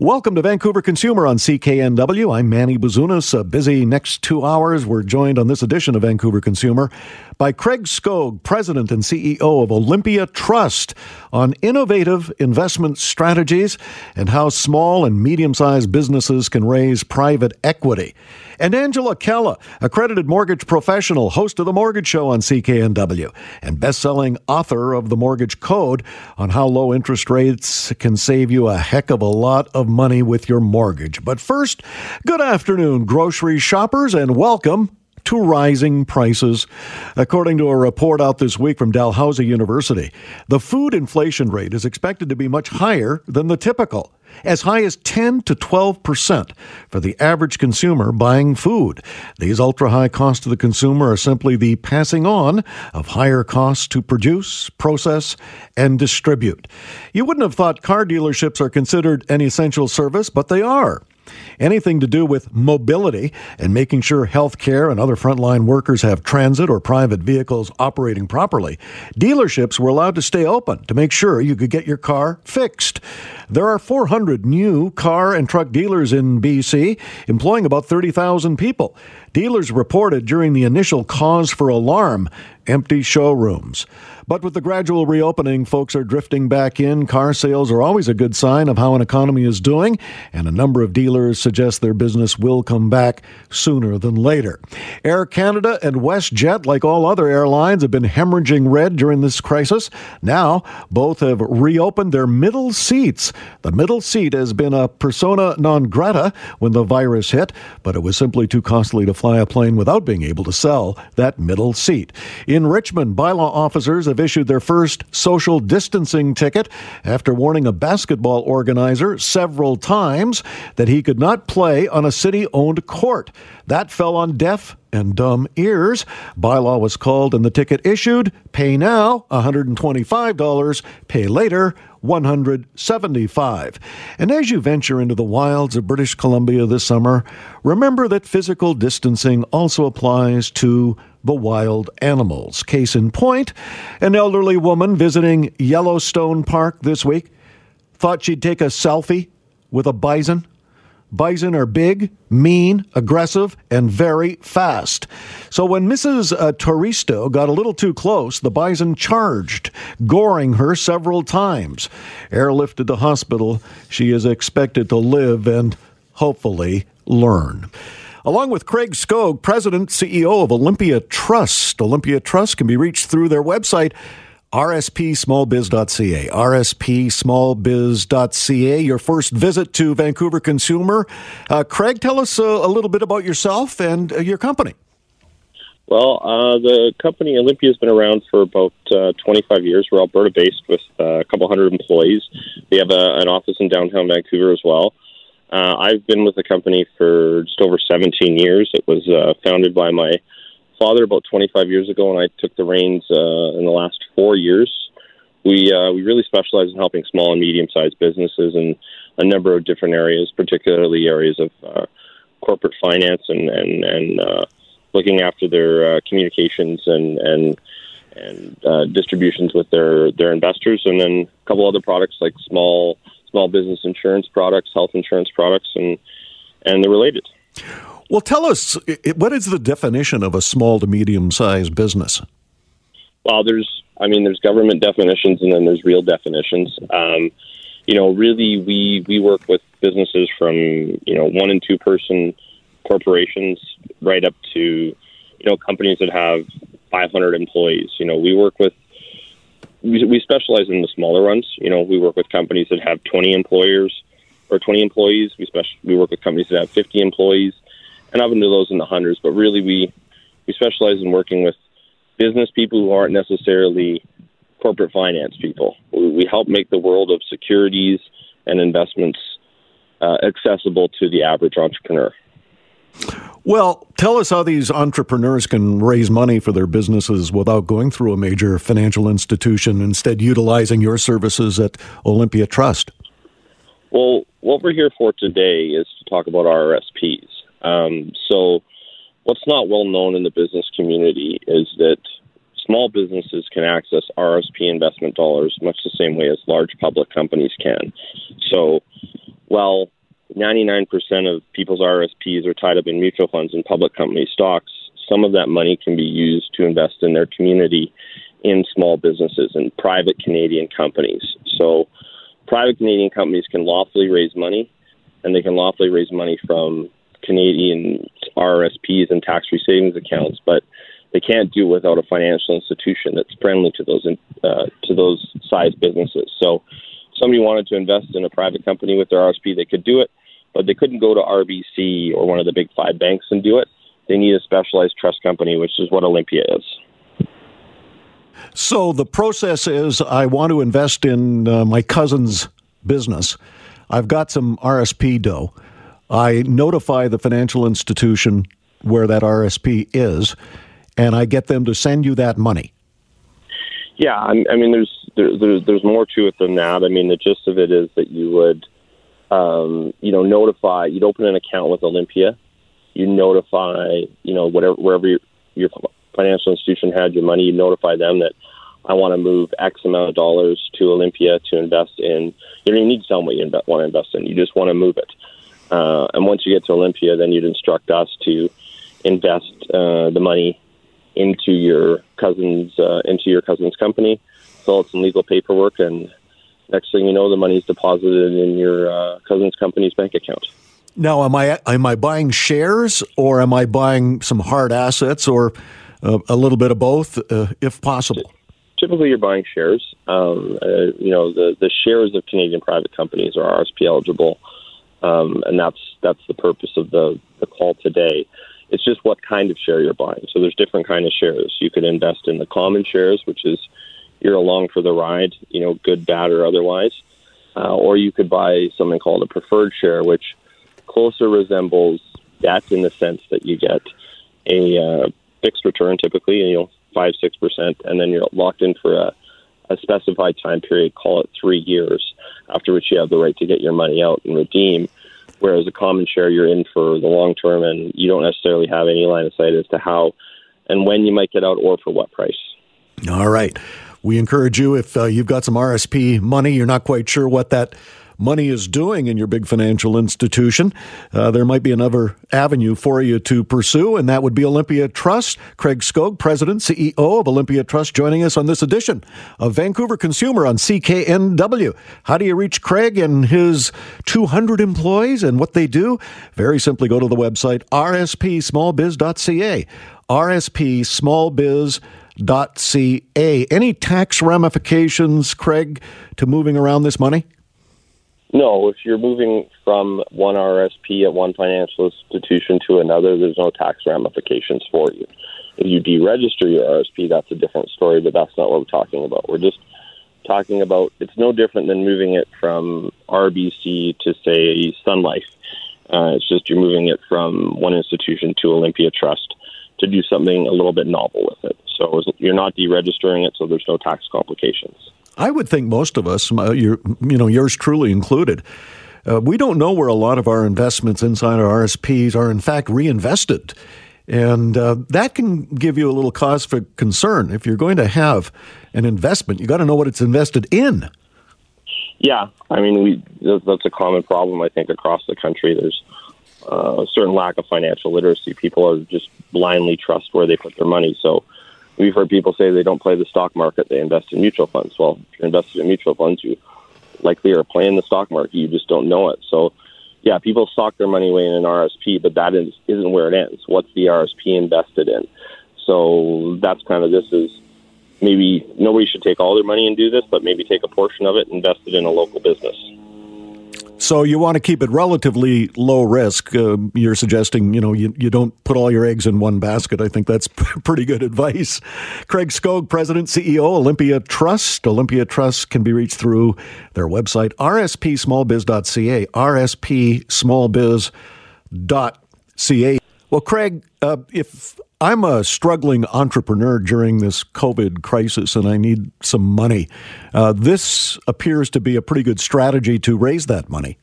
Welcome to Vancouver Consumer on CKNW. I'm Manny Bazunas. A busy next two hours. We're joined on this edition of Vancouver Consumer by Craig Skauge, President and CEO of Olympia Trust, on innovative investment strategies and how small and medium sized businesses can raise private equity and Angela Calla, accredited mortgage professional, host of The Mortgage Show on CKNW, and best-selling author of The Mortgage Code on how low interest rates can save you a heck of a lot of money with your mortgage. But first, good afternoon, grocery shoppers, and welcome to rising prices. According to a report out this week from Dalhousie University, the food inflation rate is expected to be much higher than the typical as high as 10 to 12 percent for the average consumer buying food. These ultra high costs to the consumer are simply the passing on of higher costs to produce, process, and distribute. You wouldn't have thought car dealerships are considered an essential service, but they are anything to do with mobility and making sure healthcare and other frontline workers have transit or private vehicles operating properly, dealerships were allowed to stay open to make sure you could get your car fixed. There are 400 new car and truck dealers in BC, employing about 30,000 people. Dealers reported during the initial cause for alarm empty showrooms. But with the gradual reopening, folks are drifting back in. Car sales are always a good sign of how an economy is doing, and a number of dealers suggest their business will come back sooner than later. Air Canada and WestJet, like all other airlines, have been hemorrhaging red during this crisis. Now, both have reopened their middle seats. The middle seat has been a persona non grata when the virus hit, but it was simply too costly to fly a plane without being able to sell that middle seat. In Richmond, bylaw officers have issued their first social distancing ticket after warning a basketball organizer several times that he could not play on a city owned court. That fell on deaf and dumb ears. Bylaw was called and the ticket issued. Pay now $125, pay later 175. And as you venture into the wilds of British Columbia this summer, remember that physical distancing also applies to the wild animals. Case in point, an elderly woman visiting Yellowstone Park this week thought she'd take a selfie with a bison. Bison are big, mean, aggressive, and very fast. So when Mrs. Uh, Toristo got a little too close, the bison charged, goring her several times. Airlifted to hospital, she is expected to live and hopefully learn. Along with Craig Skauge, President, CEO of Olympia Trust. Olympia Trust can be reached through their website, rspsmallbiz.ca. rspsmallbiz.ca. Your first visit to Vancouver Consumer. Uh, Craig, tell us uh, a little bit about yourself and uh, your company. Well, uh, the company Olympia has been around for about uh, 25 years. We're Alberta based with uh, a couple hundred employees. We have a, an office in downtown Vancouver as well. I've been with the company for just over 17 years. It was founded by my father about 25 years ago, and I took the reins uh, in the last four years. We uh, we really specialize in helping small and medium sized businesses in a number of different areas, particularly areas of uh, corporate finance and and and uh, looking after their uh, communications and and and uh, distributions with their their investors, and then a couple other products like small small business insurance products, health insurance products, and and the related. Well, tell us what is the definition of a small to medium sized business? Well, there's, I mean, there's government definitions and then there's real definitions. Um, you know, really, we we work with businesses from you know one and two person corporations right up to you know companies that have 500 employees. You know, we work with we, we specialize in the smaller ones. You know, we work with companies that have 20 employers or 20 employees. We special we work with companies that have 50 employees and up into those in the hundreds. But really, we we specialize in working with business people who aren't necessarily corporate finance people. We, we help make the world of securities and investments uh, accessible to the average entrepreneur. Well, tell us how these entrepreneurs can raise money for their businesses without going through a major financial institution, instead, utilizing your services at Olympia Trust. Well, what we're here for today is to talk about RRSPs. Um, so, what's not well known in the business community is that small businesses can access RSP investment dollars much the same way as large public companies can. So, while 99% of people's RSPs are tied up in mutual funds and public company stocks, some of that money can be used to invest in their community in small businesses and private Canadian companies. So, private Canadian companies can lawfully raise money, and they can lawfully raise money from Canadian RRSPs and tax-free savings accounts, but they can't do without a financial institution that's friendly to those uh, to those size businesses. So, somebody wanted to invest in a private company with their RSP, they could do it, but they couldn't go to RBC or one of the big five banks and do it. They need a specialized trust company, which is what Olympia is. So the process is I want to invest in uh, my cousin's business. I've got some RSP dough. I notify the financial institution where that RSP is, and I get them to send you that money. Yeah, I mean, there's there, there's more to it than that. I mean, the gist of it is that you would, um, you know, notify. You'd open an account with Olympia. You notify, you know, whatever wherever your, your financial institution had your money, you notify them that I want to move X amount of dollars to Olympia to invest in. You don't even need to tell them what you want to invest in. You just want to move it. Uh, and once you get to Olympia, then you'd instruct us to invest uh, the money into your cousin's uh, into your cousin's company, fill out some legal paperwork, and next thing you know, the money's deposited in your uh, cousin's company's bank account. Now, am I am I buying shares or am I buying some hard assets or uh, a little bit of both, uh, if possible? Typically, you're buying shares. Um, uh, you know, the the shares of Canadian private companies are RSP eligible, um, and that's that's the purpose of the the call today. It's just what kind of share you're buying. So there's different kind of shares. You could invest in the common shares, which is you're along for the ride, you know, good, bad, or otherwise. Uh, or you could buy something called a preferred share, which closer resembles debt in the sense that you get a uh, fixed return, typically, you know, five six percent, and then you're locked in for a, a specified time period, call it three years, after which you have the right to get your money out and redeem. Whereas a common share, you're in for the long term, and you don't necessarily have any line of sight as to how and when you might get out or for what price. All right. We encourage you if uh, you've got some RSP money, you're not quite sure what that money is doing in your big financial institution, uh, there might be another avenue for you to pursue, and that would be Olympia Trust. Craig Skauge, President, CEO of Olympia Trust, joining us on this edition of Vancouver Consumer on CKNW. How do you reach Craig and his 200 employees and what they do? Very simply go to the website rspsmallbiz.ca. rspsmallbiz.ca. Any tax ramifications, Craig, to moving around this money? No, if you're moving from one RSP at one financial institution to another, there's no tax ramifications for you. If you deregister your RSP, that's a different story, but that's not what we're talking about. We're just talking about it's no different than moving it from RBC to, say, Sun Life. Uh, it's just you're moving it from one institution to Olympia Trust to do something a little bit novel with it. So you're not deregistering it, so there's no tax complications. I would think most of us, uh, you know, yours truly included, uh, we don't know where a lot of our investments inside our RSPs are in fact reinvested. And uh, that can give you a little cause for concern. If you're going to have an investment, you got to know what it's invested in. Yeah, I mean, we that's a common problem I think across the country. There's uh, a certain lack of financial literacy. People are just blindly trust where they put their money. So we've heard people say they don't play the stock market; they invest in mutual funds. Well, if you're invested in mutual funds, you likely are playing the stock market. You just don't know it. So, yeah, people sock their money away in an RSP, but that is isn't where it ends. What's the RSP invested in? So that's kind of this is maybe nobody should take all their money and do this, but maybe take a portion of it, invest it in a local business. So you want to keep it relatively low risk. Uh, you're suggesting, you know, you, you don't put all your eggs in one basket. I think that's pretty good advice. Craig Skauge, President, CEO, Olympia Trust. Olympia Trust can be reached through their website, rspsmallbiz.ca, rspsmallbiz.ca. Well, Craig, uh, if I'm a struggling entrepreneur during this COVID crisis and I need some money. Uh, this appears to be a pretty good strategy to raise that money.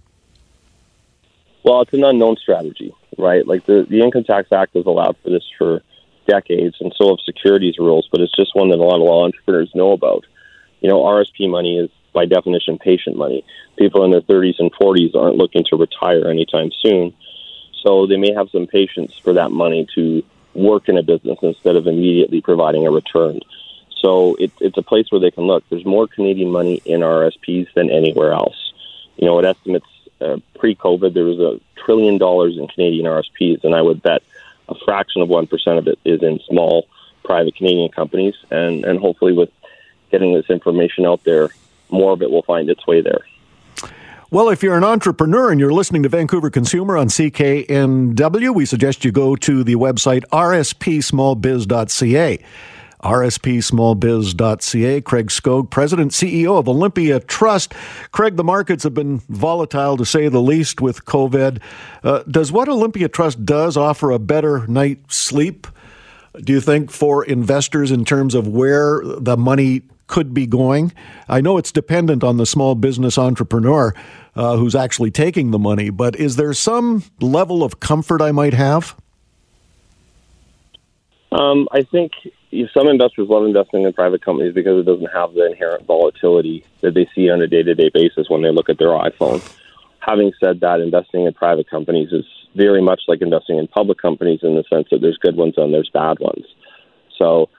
Well, it's an unknown strategy, right? Like the, the Income Tax Act has allowed for this for decades, and so have securities rules, but it's just one that a lot of law entrepreneurs know about. You know, RSP money is by definition patient money. People in their 30s and 40s aren't looking to retire anytime soon, so they may have some patience for that money to work in a business instead of immediately providing a return. So it, it's a place where they can look. There's more Canadian money in RSPs than anywhere else. You know, it estimates uh, pre-COVID there was a trillion dollars in Canadian RSPs, and I would bet a fraction of one percent of it is in small private Canadian companies, and and hopefully with getting this information out there, more of it will find its way there. Well, if you're an entrepreneur and you're listening to Vancouver Consumer on CKNW, we suggest you go to the website rspsmallbiz.ca rspsmallbiz.ca. Craig Skauge, President, CEO of Olympia Trust. Craig, the markets have been volatile to say the least with COVID. Uh, does what Olympia Trust does offer a better night's sleep, do you think, for investors in terms of where the money could be going? I know it's dependent on the small business entrepreneur uh, who's actually taking the money, but is there some level of comfort I might have? Um, I think some investors love investing in private companies because it doesn't have the inherent volatility that they see on a day to day basis when they look at their iPhone. Having said that, investing in private companies is very much like investing in public companies in the sense that there's good ones and there's bad ones. So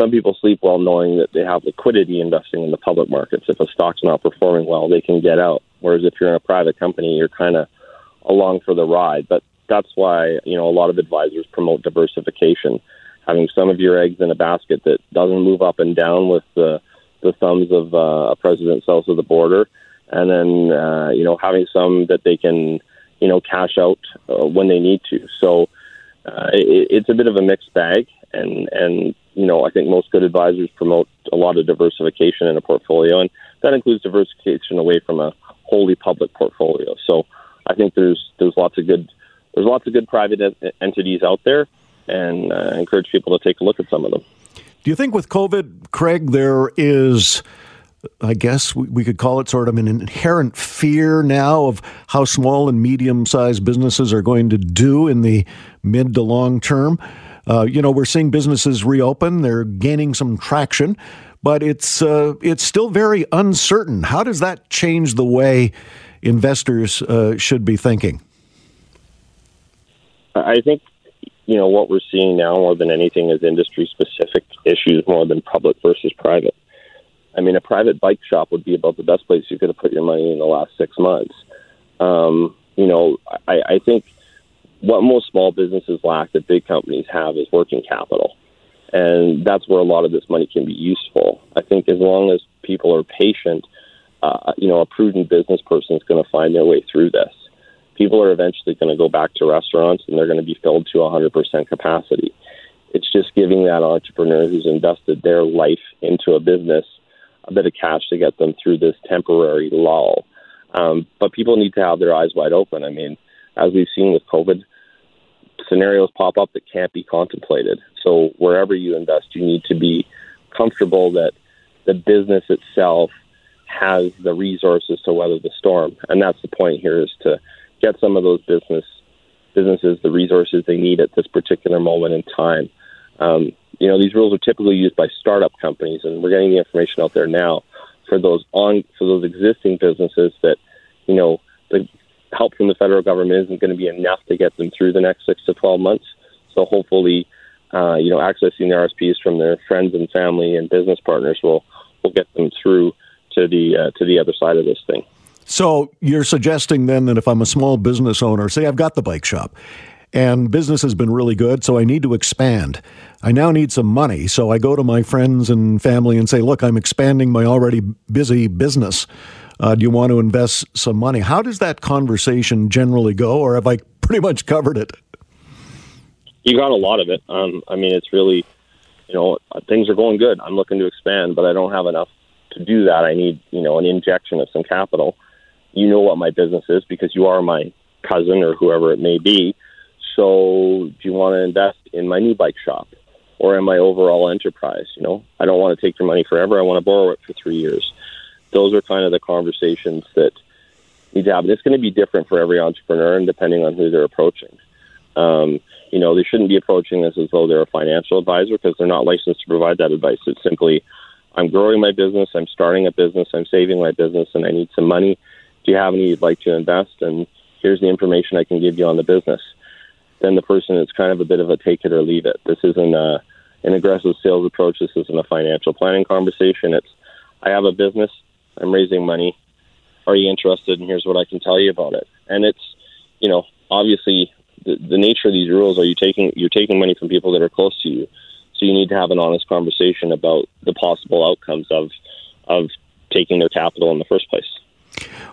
some people sleep well knowing that they have liquidity investing in the public markets. If a stock's not performing well, they can get out. Whereas if you're in a private company, you're kind of along for the ride. But that's why you know a lot of advisors promote diversification having some of your eggs in a basket that doesn't move up and down with the the thumbs of uh, a president south of the border, and then uh, you know having some that they can you know cash out uh, when they need to. So uh, it, it's a bit of a mixed bag, and and you know I think most good advisors promote a lot of diversification in a portfolio, and that includes diversification away from a wholly public portfolio. So I think there's there's lots of good there's lots of good private entities out there and uh, encourage people to take a look at some of them. Do you think with COVID, Craig, there is, I guess we could call it sort of an inherent fear now of how small and medium sized businesses are going to do in the mid to long term? Uh, you know, we're seeing businesses reopen, they're gaining some traction, but it's, uh, it's still very uncertain. How does that change the way investors uh, should be thinking? I think you know, what we're seeing now more than anything is industry specific issues more than public versus private. I mean, a private bike shop would be about the best place you could have put your money in the last six months. Um, you know, I, I think what most small businesses lack that big companies have is working capital. And that's where a lot of this money can be useful. I think as long as people are patient, uh, you know, a prudent business person is going to find their way through this people are eventually going to go back to restaurants and they're going to be filled to 100% capacity. It's just giving that entrepreneur who's invested their life into a business a bit of cash to get them through this temporary lull. Um, but people need to have their eyes wide open. I mean, as we've seen with COVID, scenarios pop up that can't be contemplated. So wherever you invest, you need to be comfortable that the business itself has the resources to weather the storm. And that's the point here is to get some of those business businesses the resources they need at this particular moment in time. Um, you know, these rules are typically used by startup companies, and we're getting the information out there now for those on for those existing businesses that you know the help from the federal government isn't going to be enough to get them through the next six to twelve months. So hopefully, uh, you know, accessing the RSPs from their friends and family and business partners will will get them through to the uh, to the other side of this thing. So you're suggesting then that if I'm a small business owner, say I've got the bike shop and business has been really good, so I need to expand. I now need some money, so I go to my friends and family and say, "Look, I'm expanding my already busy business. Uh, do you want to invest some money?" How does that conversation generally go, or have I pretty much covered it? You got a lot of it. Um, I mean, it's really, you know, things are going good. I'm looking to expand, but I don't have enough to do that. I need, you know, an injection of some capital you know what my business is because you are my cousin or whoever it may be. So, do you want to invest in my new bike shop or in my overall enterprise? You know, I don't want to take your money forever. I want to borrow it for three years. Those are kind of the conversations that need to happen. It's going to be different for every entrepreneur, and depending on who they're approaching. Um, you know, they shouldn't be approaching this as though they're a financial advisor because they're not licensed to provide that advice. It's simply, I'm growing my business, I'm starting a business, I'm saving my business, and I need some money. Do you have any you'd like to invest? And here's the information I can give you on the business. Then the person is kind of a bit of a take it or leave it. This isn't a, an aggressive sales approach. This isn't a financial planning conversation. It's, I have a business, I'm raising money. Are you interested? And here's what I can tell you about it. And it's, you know, obviously the, the nature of these rules are you taking you're taking money from people that are close to you, so you need to have an honest conversation about the possible outcomes of of taking their capital in the first place.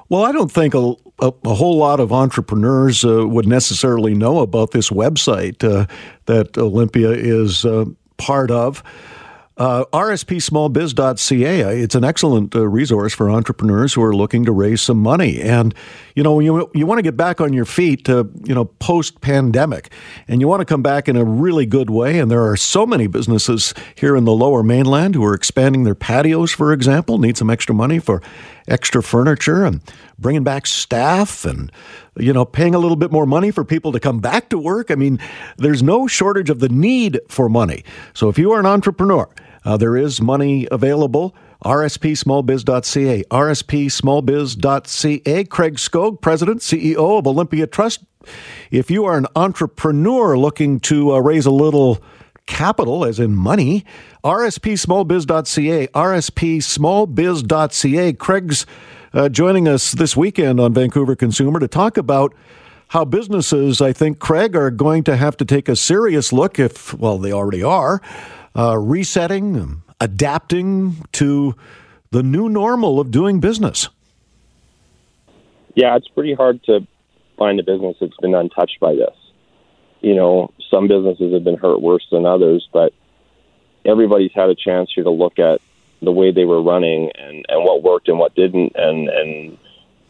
Well, I don't think a, a, a whole lot of entrepreneurs uh, would necessarily know about this website uh, that Olympia is uh, part of. Uh, RSPSmallBiz.ca. It's an excellent uh, resource for entrepreneurs who are looking to raise some money. And, you know, you, you want to get back on your feet, you know, post pandemic, and you want to come back in a really good way. And there are so many businesses here in the lower mainland who are expanding their patios, for example, need some extra money for extra furniture and bringing back staff and you know paying a little bit more money for people to come back to work i mean there's no shortage of the need for money so if you are an entrepreneur uh, there is money available. RSPSmallBiz.ca, RSPSmallBiz.ca. Craig Skauge, President, CEO of Olympia Trust. If you are an entrepreneur looking to uh, raise a little capital, as in money, RSPSmallBiz.ca, RSPSmallBiz.ca. Craig's uh, joining us this weekend on Vancouver Consumer to talk about how businesses, I think, Craig, are going to have to take a serious look, if, well, they already are, uh, resetting, adapting to the new normal of doing business. Yeah, it's pretty hard to find a business that's been untouched by this. You know, some businesses have been hurt worse than others, but everybody's had a chance here to look at the way they were running and, and what worked and what didn't and, and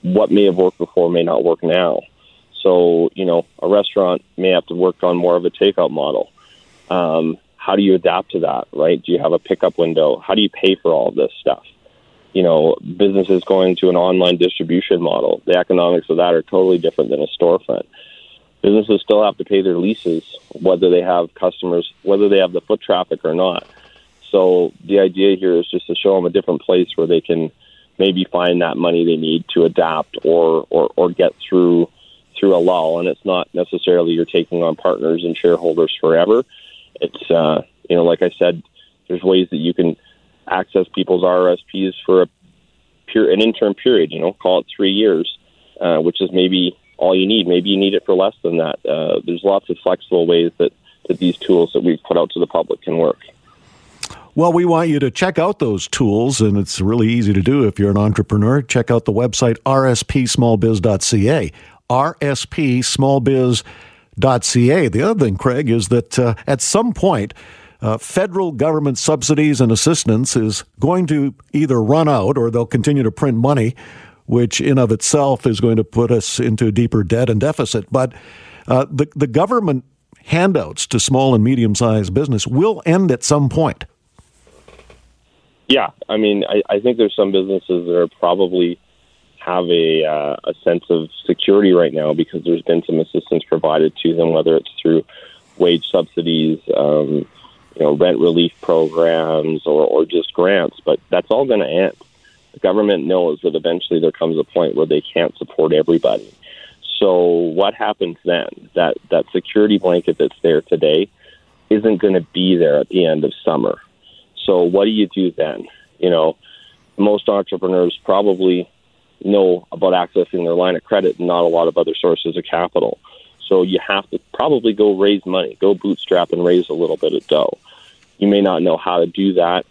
what may have worked before may not work now. So, you know, a restaurant may have to work on more of a takeout model. Um, how do you adapt to that, right? Do you have a pickup window? How do you pay for all this stuff? You know, businesses going to an online distribution model, the economics of that are totally different than a storefront. Businesses still have to pay their leases, whether they have customers, whether they have the foot traffic or not. So the idea here is just to show them a different place where they can maybe find that money they need to adapt or, or, or get through through a lull. And it's not necessarily you're taking on partners and shareholders forever it's uh, you know, like I said, there's ways that you can access people's RSPs for a pure an interim period. You know, call it three years, uh, which is maybe all you need. Maybe you need it for less than that. Uh, there's lots of flexible ways that that these tools that we've put out to the public can work. Well, we want you to check out those tools, and it's really easy to do if you're an entrepreneur. Check out the website rspsmallbiz.ca. rspsmallbiz.ca ca. The other thing, Craig, is that uh, at some point, uh, federal government subsidies and assistance is going to either run out or they'll continue to print money, which in of itself is going to put us into deeper debt and deficit. But uh, the the government handouts to small and medium sized business will end at some point. Yeah, I mean, I, I think there's some businesses that are probably have a, uh, a sense of security right now because there's been some assistance provided to them, whether it's through wage subsidies, um, you know, rent relief programs, or, or just grants. But that's all going to end. The government knows that eventually there comes a point where they can't support everybody. So what happens then? That that security blanket that's there today isn't going to be there at the end of summer. So what do you do then? You know, most entrepreneurs probably know about accessing their line of credit and not a lot of other sources of capital. So you have to probably go raise money, go bootstrap and raise a little bit of dough. You may not know how to do that,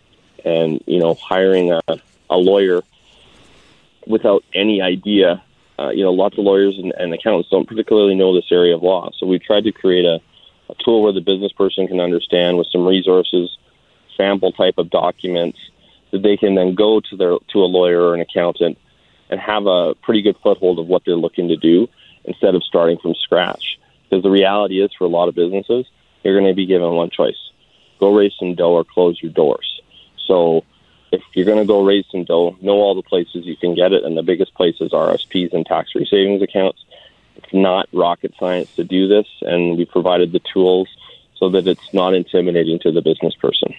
and you know hiring a, a lawyer without any idea. Uh, you know, lots of lawyers and, and accountants don't particularly know this area of law. So we tried to create a, a tool where the business person can understand with some resources, sample type of documents that they can then go to their to a lawyer or an accountant and have a pretty good foothold of what they're looking to do instead of starting from scratch. Because the reality is, for a lot of businesses, you're going to be given one choice: go raise some dough or close your doors. So if you're going to go raise some dough, know all the places you can get it, and the biggest places are RSPs and tax-free savings accounts. It's not rocket science to do this, and we provided the tools so that it's not intimidating to the business person.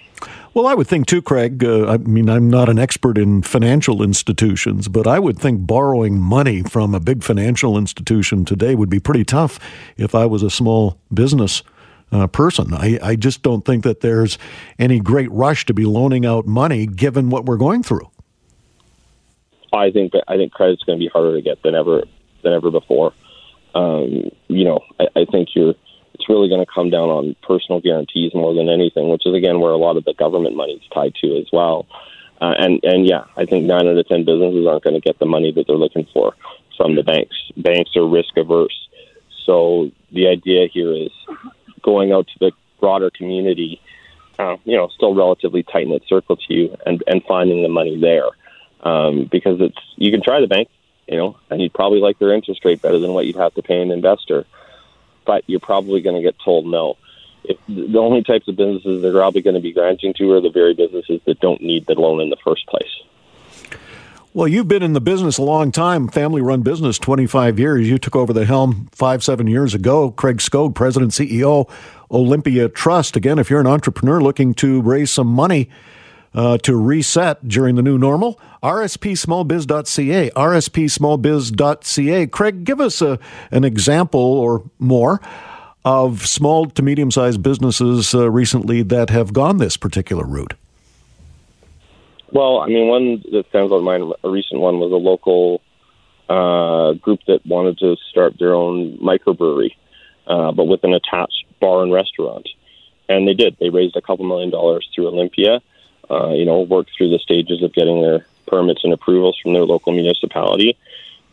Well, I would think too, Craig. Uh, I mean, I'm not an expert in financial institutions, but I would think borrowing money from a big financial institution today would be pretty tough if I was a small business uh, person. I, I just don't think that there's any great rush to be loaning out money given what we're going through. I think I think credit's going to be harder to get than ever than ever before. Um, you know, I, I think you're really going to come down on personal guarantees more than anything, which is again where a lot of the government money is tied to as well. Uh, and and yeah, I think nine out of ten businesses aren't going to get the money that they're looking for from the banks. Banks are risk averse, so the idea here is going out to the broader community, uh, you know, still relatively tight knit circle to you, and and finding the money there, um, because it's you can try the bank, you know, and you'd probably like their interest rate better than what you'd have to pay an investor but you're probably going to get told no. If the only types of businesses they're probably going to be granting to are the very businesses that don't need the loan in the first place. Well, you've been in the business a long time, family run business, 25 years. You took over the helm five, seven years ago. Craig Skauge, President, CEO, Olympia Trust. Again, if you're an entrepreneur looking to raise some money, uh, to reset during the new normal. RSPSmallBiz.ca, RSPSmallBiz.ca. Craig, give us a, an example or more of small to medium sized businesses uh, recently that have gone this particular route. Well, I mean, one that stands in mind, a recent one was a local uh, group that wanted to start their own microbrewery, uh, but with an attached bar and restaurant. And they did. They raised a couple million dollars through Olympia uh, you know, worked through the stages of getting their permits and approvals from their local municipality,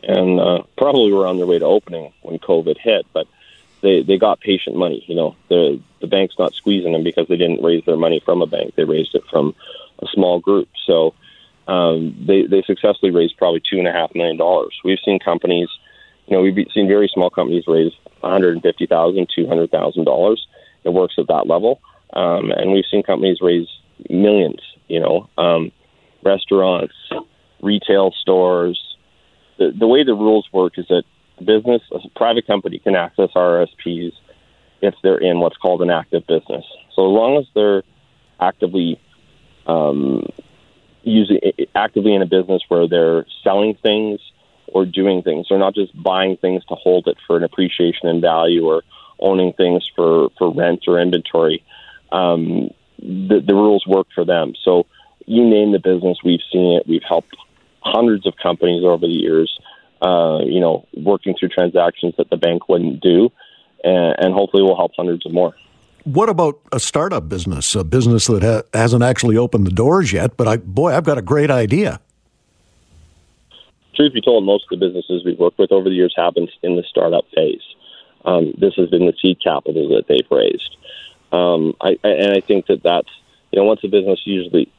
and uh, probably were on their way to opening when COVID hit. But they they got patient money. You know, the the bank's not squeezing them because they didn't raise their money from a bank; they raised it from a small group. So um, they they successfully raised probably two and a half million dollars. We've seen companies, you know, we've seen very small companies raise one hundred and fifty thousand, two hundred thousand dollars. It works at that level, um, and we've seen companies raise millions. You know, um, restaurants, retail stores. The the way the rules work is that a business, a private company, can access RSPs if they're in what's called an active business. So as long as they're actively um, using actively in a business where they're selling things or doing things, they're not just buying things to hold it for an appreciation in value or owning things for for rent or inventory. Um, the, the rules work for them. So you name the business, we've seen it. We've helped hundreds of companies over the years, uh, you know, working through transactions that the bank wouldn't do, and, and hopefully we'll help hundreds of more. What about a startup business, a business that ha- hasn't actually opened the doors yet? But I, boy, I've got a great idea. Truth be told, most of the businesses we've worked with over the years have been in the startup phase. Um, this has been the seed capital that they've raised. Um, I, and I think that that's, you know, once a business usually,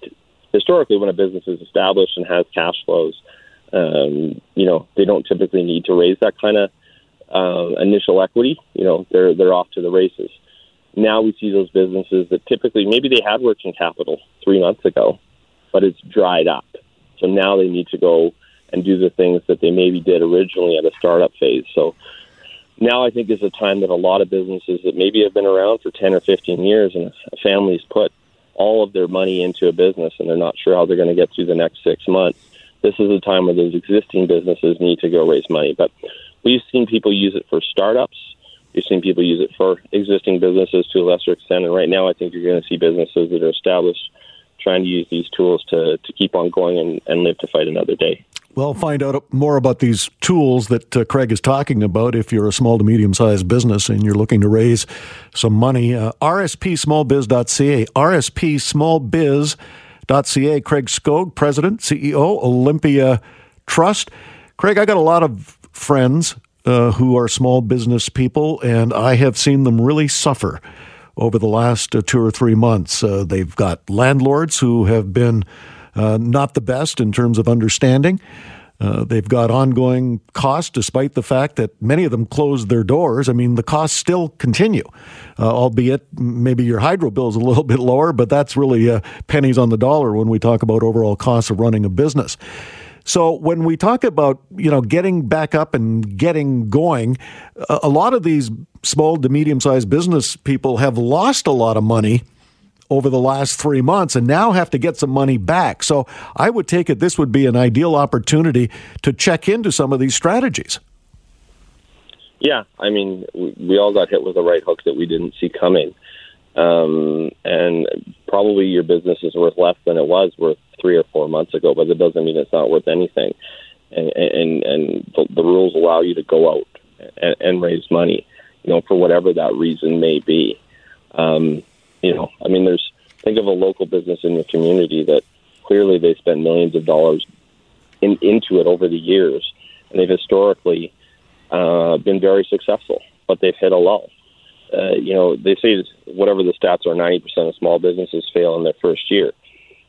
historically, when a business is established and has cash flows, um, you know, they don't typically need to raise that kind of uh, initial equity. You know, they're they're off to the races. Now we see those businesses that typically maybe they had working capital three months ago, but it's dried up. So now they need to go and do the things that they maybe did originally at a startup phase. So now I think is a time that a lot of businesses that maybe have been around for 10 or 15 years and families put all of their money into a business and they're not sure how they're going to get through the next six months. This is a time where those existing businesses need to go raise money. But we've seen people use it for startups. We've seen people use it for existing businesses to a lesser extent. And right now, I think you're going to see businesses that are established trying to use these tools to, to keep on going and, and live to fight another day. Well, find out more about these tools that uh, Craig is talking about if you're a small to medium sized business and you're looking to raise some money. Uh, RSPSmallBiz.ca, RSPSmallBiz.ca. Craig Skauge, President, CEO, Olympia Trust. Craig, I got a lot of friends uh, who are small business people, and I have seen them really suffer over the last uh, two or three months. Uh, they've got landlords who have been uh, not the best in terms of understanding. Uh, they've got ongoing costs, despite the fact that many of them closed their doors. I mean, the costs still continue, uh, albeit maybe your hydro bill is a little bit lower, but that's really uh, pennies on the dollar when we talk about overall costs of running a business. So when we talk about you know getting back up and getting going, a lot of these small to medium sized business people have lost a lot of money over the last three months and now have to get some money back. So I would take it this would be an ideal opportunity to check into some of these strategies. Yeah, I mean, we all got hit with a right hook that we didn't see coming. Um, and probably your business is worth less than it was worth three or four months ago, but it doesn't mean it's not worth anything. And and, and the, the rules allow you to go out and, and raise money, you know, for whatever that reason may be. Um, you know, I mean, there's think of a local business in your community that clearly they spend millions of dollars in, into it over the years, and they've historically uh, been very successful, but they've hit a lull. Uh, you know, they say whatever the stats are, 90% of small businesses fail in their first year.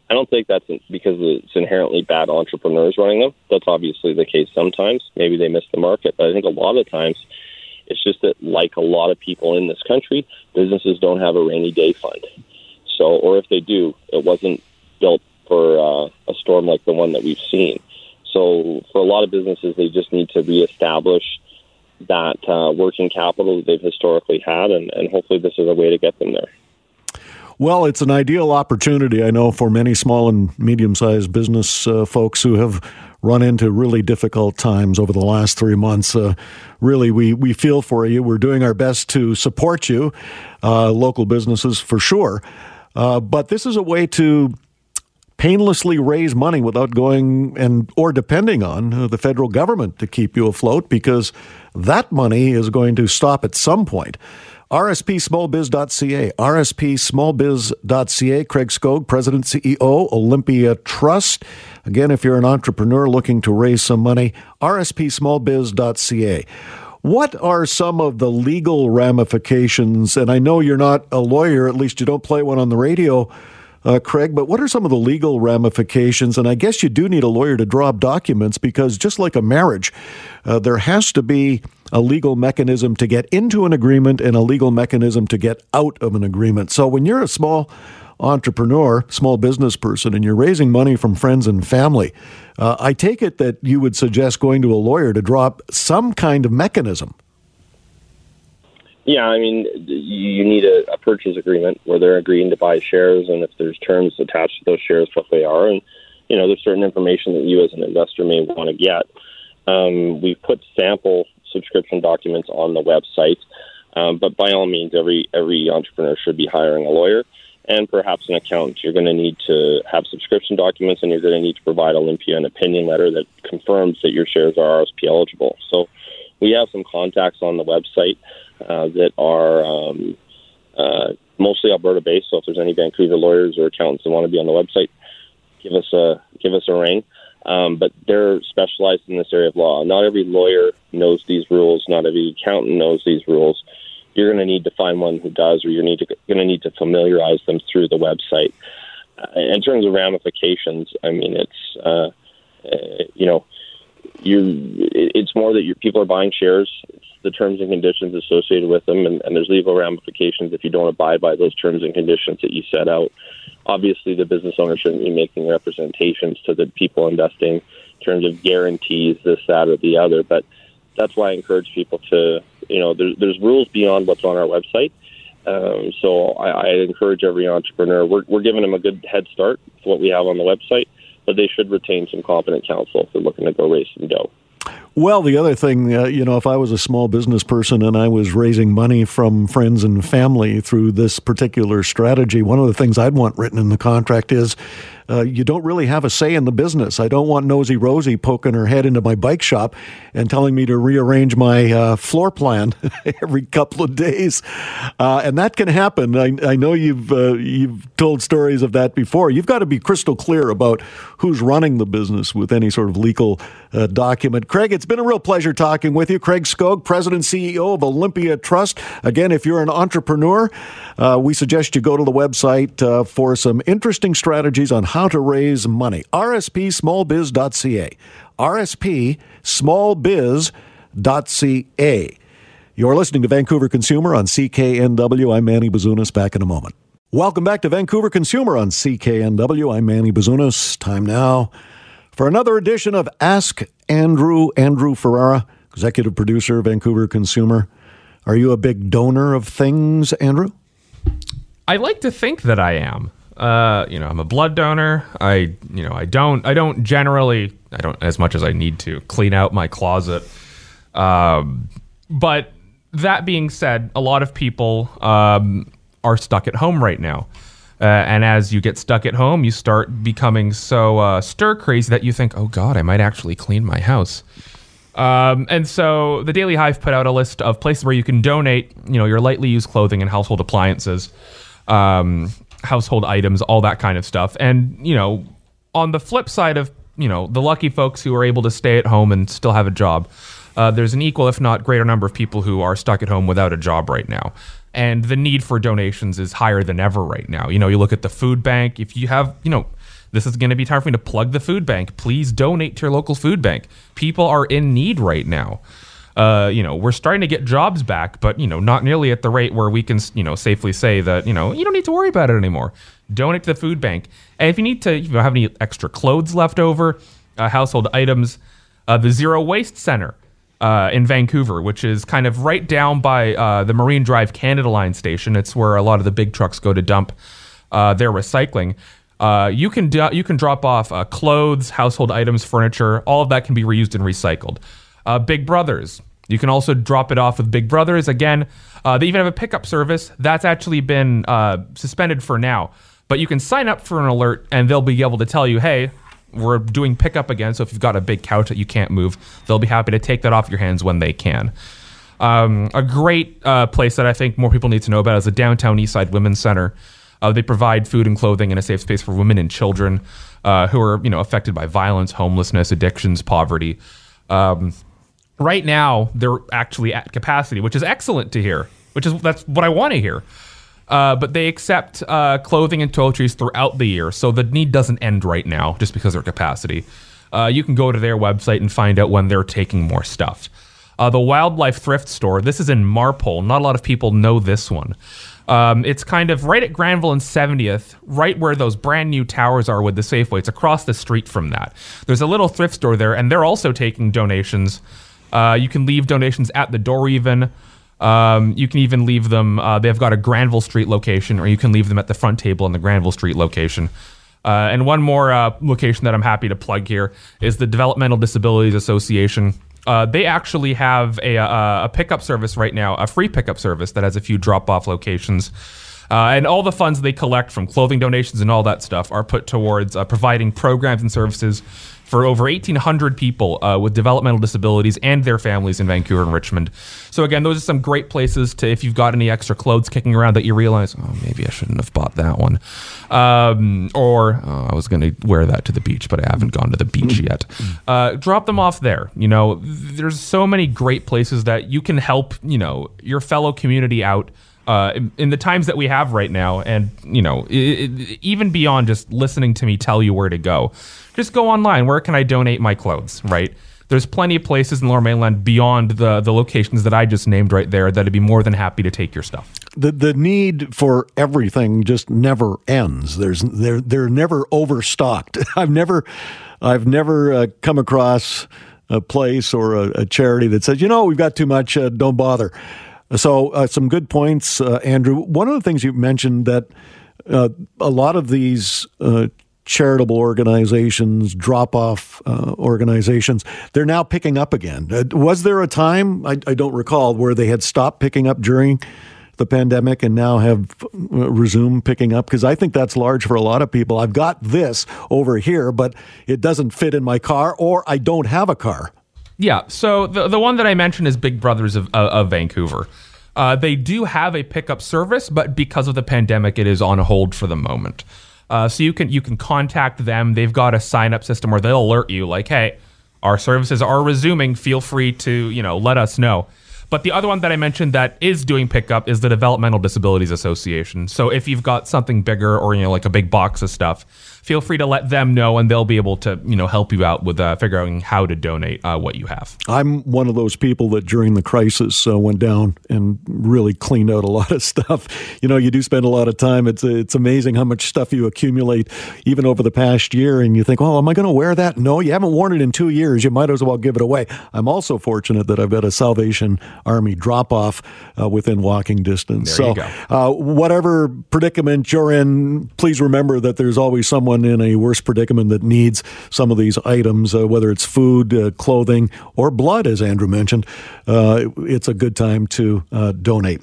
I don't think that's because it's inherently bad entrepreneurs running them. That's obviously the case sometimes. Maybe they miss the market, but I think a lot of times it's just that, like a lot of people in this country, businesses don't have a rainy day fund. So, or if they do, it wasn't built for uh, a storm like the one that we've seen. So, for a lot of businesses, they just need to reestablish that uh, working capital that they've historically had, and, and hopefully, this is a way to get them there. Well, it's an ideal opportunity, I know, for many small and medium sized business uh, folks who have run into really difficult times over the last three months. Uh, really, we, we feel for you. We're doing our best to support you, uh, local businesses for sure. Uh, but this is a way to painlessly raise money without going and or depending on uh, the federal government to keep you afloat because that money is going to stop at some point. RSPSmallBiz.ca, RSPSmallBiz.ca. Craig Skauge, President, CEO, Olympia Trust. Again, if you're an entrepreneur looking to raise some money, RSPSmallBiz.ca. What are some of the legal ramifications? And I know you're not a lawyer, at least you don't play one on the radio uh, Craig, but what are some of the legal ramifications? And I guess you do need a lawyer to draw up documents because just like a marriage, uh, there has to be a legal mechanism to get into an agreement and a legal mechanism to get out of an agreement. So when you're a small entrepreneur, small business person, and you're raising money from friends and family, uh, I take it that you would suggest going to a lawyer to draw up some kind of mechanism. Yeah, I mean, you need a, a purchase agreement where they're agreeing to buy shares, and if there's terms attached to those shares, what they are, and you know, there's certain information that you as an investor may want to get. Um, we've put sample subscription documents on the website, um, but by all means, every every entrepreneur should be hiring a lawyer and perhaps an accountant. You're going to need to have subscription documents, and you're going to need to provide Olympia an opinion letter that confirms that your shares are RSP eligible. So, we have some contacts on the website uh, that are um, uh, mostly Alberta based. So if there's any Vancouver lawyers or accountants that want to be on the website, give us a give us a ring. Um, but they're specialized in this area of law. Not every lawyer knows these rules. Not every accountant knows these rules. You're going to need to find one who does, or you're need to, going to need to familiarize them through the website. Uh, in terms of ramifications, I mean, it's uh, uh, you know, you it's more that your people are buying shares. It's the terms and conditions associated with them, and, and there's legal ramifications if you don't abide by those terms and conditions that you set out. Obviously, the business owner shouldn't be making representations to the people investing in terms of guarantees, this, that, or the other. But that's why I encourage people to, you know, there, there's rules beyond what's on our website. Um, so I, I encourage every entrepreneur. We're, we're giving them a good head start with what we have on the website, but they should retain some competent counsel if they're looking to go raise some dough. Well, the other thing, uh, you know, if I was a small business person and I was raising money from friends and family through this particular strategy, one of the things I'd want written in the contract is uh, you don't really have a say in the business. I don't want Nosy Rosie poking her head into my bike shop and telling me to rearrange my uh, floor plan every couple of days, uh, and that can happen. I, I know you've uh, you've told stories of that before. You've got to be crystal clear about who's running the business with any sort of legal uh, document. Craig, it's been a real pleasure talking with you. Craig Skauge, President CEO of Olympia Trust. Again, if you're an entrepreneur, we suggest you go to the website for some interesting strategies on how to raise money. rspsmallbiz.ca. rspsmallbiz.ca. You're listening to Vancouver Consumer on CKNW. I'm Manny Bazunas. Back in a moment. Welcome back to Vancouver Consumer on CKNW. I'm Manny Bazunas. Time now for another edition of Ask Andrew. Andrew Ferrara, executive producer, Vancouver Consumer. Are you a big donor of things, Andrew? I like to think that I am. Uh, you know, I'm a blood donor. I, you know, I don't, I don't generally, I don't as much as I need to clean out my closet. Um, but that being said, a lot of people um, are stuck at home right now. Uh, and as you get stuck at home, you start becoming so uh, stir crazy that you think, oh God, I might actually clean my house. Um, and so the Daily Hive put out a list of places where you can donate, you know, your lightly used clothing and household appliances, um, household items, all that kind of stuff. And you know, on the flip side of you know the lucky folks who are able to stay at home and still have a job, uh, there's an equal, if not greater, number of people who are stuck at home without a job right now. And the need for donations is higher than ever right now. You know, you look at the food bank. If you have, you know, this is going to be time for me to plug the food bank. Please donate to your local food bank. People are in need right now. Uh, you know, we're starting to get jobs back, but you know, not nearly at the rate where we can, you know, safely say that you know you don't need to worry about it anymore. Donate to the food bank, and if you need to, if you have any extra clothes left over, uh, household items, uh, the Zero Waste Center uh, in Vancouver, which is kind of right down by uh, the Marine Drive Canada Line station. It's where a lot of the big trucks go to dump uh, their recycling. Uh, you can do, you can drop off uh, clothes, household items, furniture. All of that can be reused and recycled. Big Brothers. You can also drop it off with Big Brothers. Again, they even have a pickup service that's actually been suspended for now. But you can sign up for an alert, and they'll be able to tell you, hey, we're doing pickup again. So if you've got a big couch that you can't move, they'll be happy to take that off your hands when they can. Um, a great uh, place that I think more people need to know about is the Downtown Eastside Women's Center. Uh, they provide food and clothing and a safe space for women and children uh, who are, you know, affected by violence, homelessness, addictions, poverty. Um, right now, they're actually at capacity, which is excellent to hear. Which is that's what I want to hear. Uh, but they accept uh, clothing and toiletries throughout the year, so the need doesn't end right now just because of their capacity. Uh, you can go to their website and find out when they're taking more stuff. Uh, the Wildlife Thrift Store, this is in Marpole. Not a lot of people know this one. Um, it's kind of right at Granville and 70th, right where those brand new towers are with the Safeway. It's across the street from that. There's a little thrift store there, and they're also taking donations. Uh, you can leave donations at the door, even. Um, you can even leave them. Uh, they've got a Granville Street location, or you can leave them at the front table in the Granville Street location. Uh, and one more uh, location that I'm happy to plug here is the Developmental Disabilities Association. Uh, they actually have a, a, a, pickup service right now, a free pickup service that has a few drop off locations. Uh, and all the funds they collect from clothing donations and all that stuff are put towards uh, providing programs and services for over 1,800 people uh, with developmental disabilities and their families in Vancouver and Richmond. So again, those are some great places to if you've got any extra clothes kicking around that you realize, oh, maybe I shouldn't have bought that one, um, or oh, I was going to wear that to the beach, but I haven't gone to the beach yet. Uh, drop them off there. You know, there's so many great places that you can help. You know, your fellow community out. Uh, in, in, the times that we have right now, and you know, it, it, even beyond just listening to me tell you where to go, just go online. Where can I donate my clothes? Right. There's plenty of places in Lower Mainland beyond the the locations that I just named right there that'd be more than happy to take your stuff. The the need for everything just never ends. There's they're they're never overstocked. I've never I've never uh, come across a place or a, a, charity that says, you know, we've got too much, uh, don't bother. So, uh, some good points, uh, Andrew. One of the things you mentioned that uh, a lot of these uh, charitable organizations, drop off uh, organizations, they're now picking up again. Uh, was there a time, I, I, don't recall, where they had stopped picking up during the pandemic and now have uh, resumed picking up? Because I think that's large for a lot of people. I've got this over here, but it doesn't fit in my car, or I don't have a car. Yeah. So the, the one that I mentioned is Big Brothers of, of, of Vancouver. Uh, they do have a pickup service, but because of the pandemic, it is on hold for the moment. Uh, so you can you can contact them. They've got a sign up system where they'll alert you like, hey, our services are resuming, feel free to, you know, let us know. But the other one that I mentioned that is doing pickup is the Developmental Disabilities Association. So if you've got something bigger or you know like a big box of stuff, feel free to let them know and they'll be able to you know help you out with uh, figuring how to donate uh, what you have. I'm one of those people that during the crisis uh, went down and really cleaned out a lot of stuff. You know, you do spend a lot of time. It's it's amazing how much stuff you accumulate even over the past year, and you think, oh, am I going to wear that? No, you haven't worn it in two years. You might as well give it away. I'm also fortunate that I've got a Salvation Army drop off uh, within walking distance. There so, uh, whatever predicament you're in, please remember that there's always someone in a worse predicament that needs some of these items, uh, whether it's food, uh, clothing, or blood, as Andrew mentioned. Uh, it's a good time to uh, donate.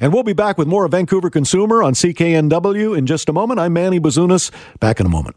And we'll be back with more of Vancouver Consumer on CKNW in just a moment. I'm Manny Bazunas. Back in a moment.